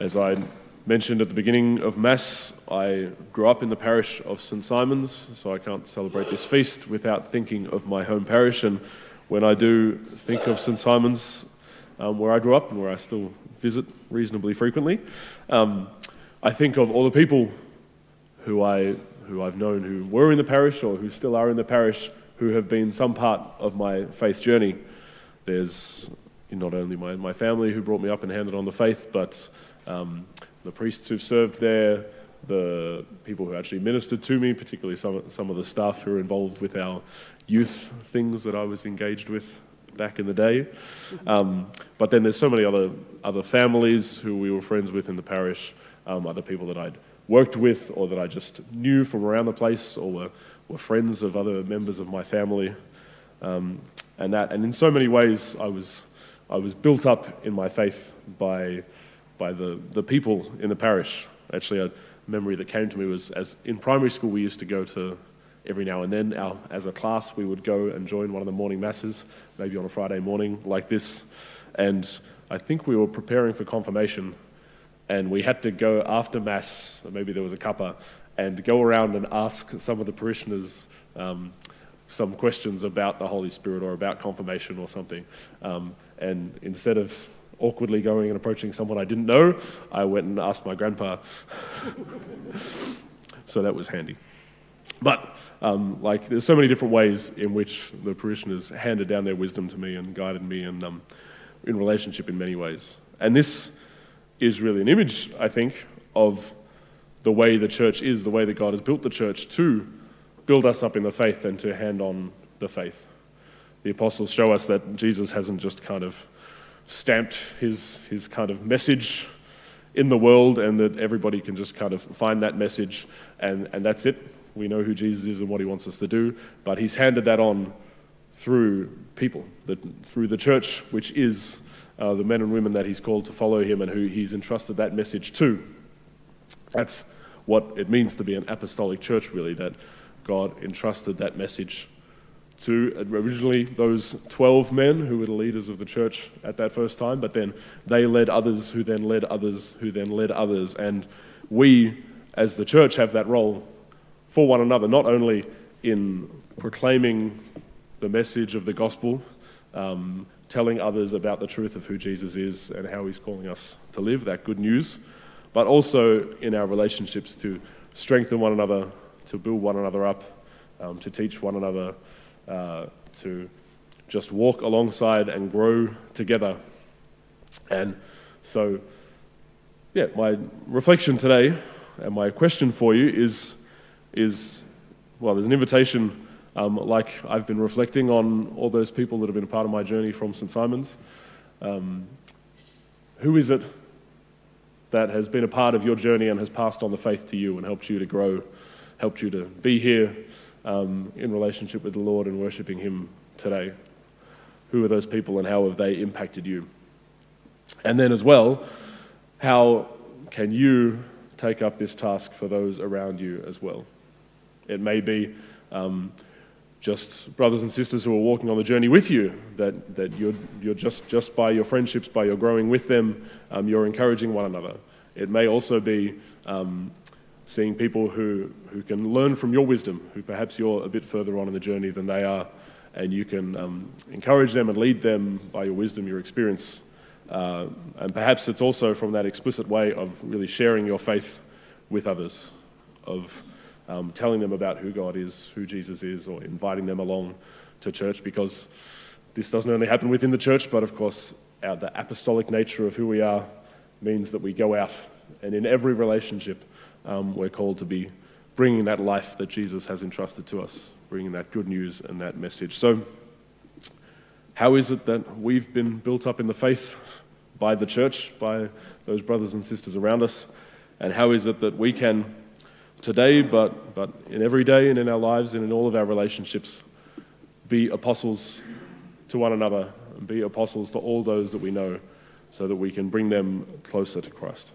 As I mentioned at the beginning of Mass, I grew up in the parish of St Simon's, so I can't celebrate this feast without thinking of my home parish. And when I do think of St Simon's, um, where I grew up and where I still visit reasonably frequently, um, I think of all the people who, I, who I've known who were in the parish or who still are in the parish who have been some part of my faith journey. There's not only my, my family who brought me up and handed on the faith, but um, the priests who've served there, the people who actually ministered to me, particularly some, some of the staff who were involved with our youth things that I was engaged with back in the day. Um, but then there's so many other, other families who we were friends with in the parish, um, other people that I'd worked with or that I just knew from around the place or were, were friends of other members of my family. Um, and that, and in so many ways, I was, I was built up in my faith by, by the, the people in the parish. Actually, a memory that came to me was as in primary school, we used to go to every now and then, our, as a class, we would go and join one of the morning masses, maybe on a Friday morning like this. And I think we were preparing for confirmation, and we had to go after Mass, maybe there was a cuppa, and go around and ask some of the parishioners um, some questions about the Holy Spirit or about confirmation or something. Um, and instead of awkwardly going and approaching someone I didn't know, I went and asked my grandpa. so that was handy. But um, like, there's so many different ways in which the parishioners handed down their wisdom to me and guided me and um, in relationship in many ways. And this is really an image, I think, of the way the church is, the way that God has built the church to build us up in the faith and to hand on the faith. The apostles show us that Jesus hasn't just kind of stamped his, his kind of message in the world and that everybody can just kind of find that message and, and that's it. We know who Jesus is and what he wants us to do, but he's handed that on through people, that, through the church, which is uh, the men and women that he's called to follow him and who he's entrusted that message to. That's what it means to be an apostolic church, really, that God entrusted that message to originally those 12 men who were the leaders of the church at that first time, but then they led others who then led others who then led others. And we, as the church, have that role for one another, not only in proclaiming the message of the gospel, um, telling others about the truth of who Jesus is and how he's calling us to live, that good news, but also in our relationships to strengthen one another, to build one another up, um, to teach one another uh, to just walk alongside and grow together. And so, yeah, my reflection today and my question for you is, is well, there's an invitation, um, like I've been reflecting on all those people that have been a part of my journey from St. Simon's. Um, who is it that has been a part of your journey and has passed on the faith to you and helped you to grow, helped you to be here um, in relationship with the Lord and worshipping Him today? Who are those people and how have they impacted you? And then, as well, how can you take up this task for those around you as well? It may be um, just brothers and sisters who are walking on the journey with you, that, that you're, you're just, just by your friendships, by your growing with them, um, you're encouraging one another. It may also be um, seeing people who, who can learn from your wisdom, who perhaps you're a bit further on in the journey than they are, and you can um, encourage them and lead them by your wisdom, your experience. Uh, and perhaps it's also from that explicit way of really sharing your faith with others, of um, telling them about who God is, who Jesus is, or inviting them along to church, because this doesn't only happen within the church, but of course, our, the apostolic nature of who we are means that we go out and in every relationship um, we're called to be bringing that life that Jesus has entrusted to us, bringing that good news and that message. So, how is it that we've been built up in the faith by the church, by those brothers and sisters around us? And how is it that we can today, but, but in every day and in our lives and in all of our relationships, be apostles to one another and be apostles to all those that we know so that we can bring them closer to Christ?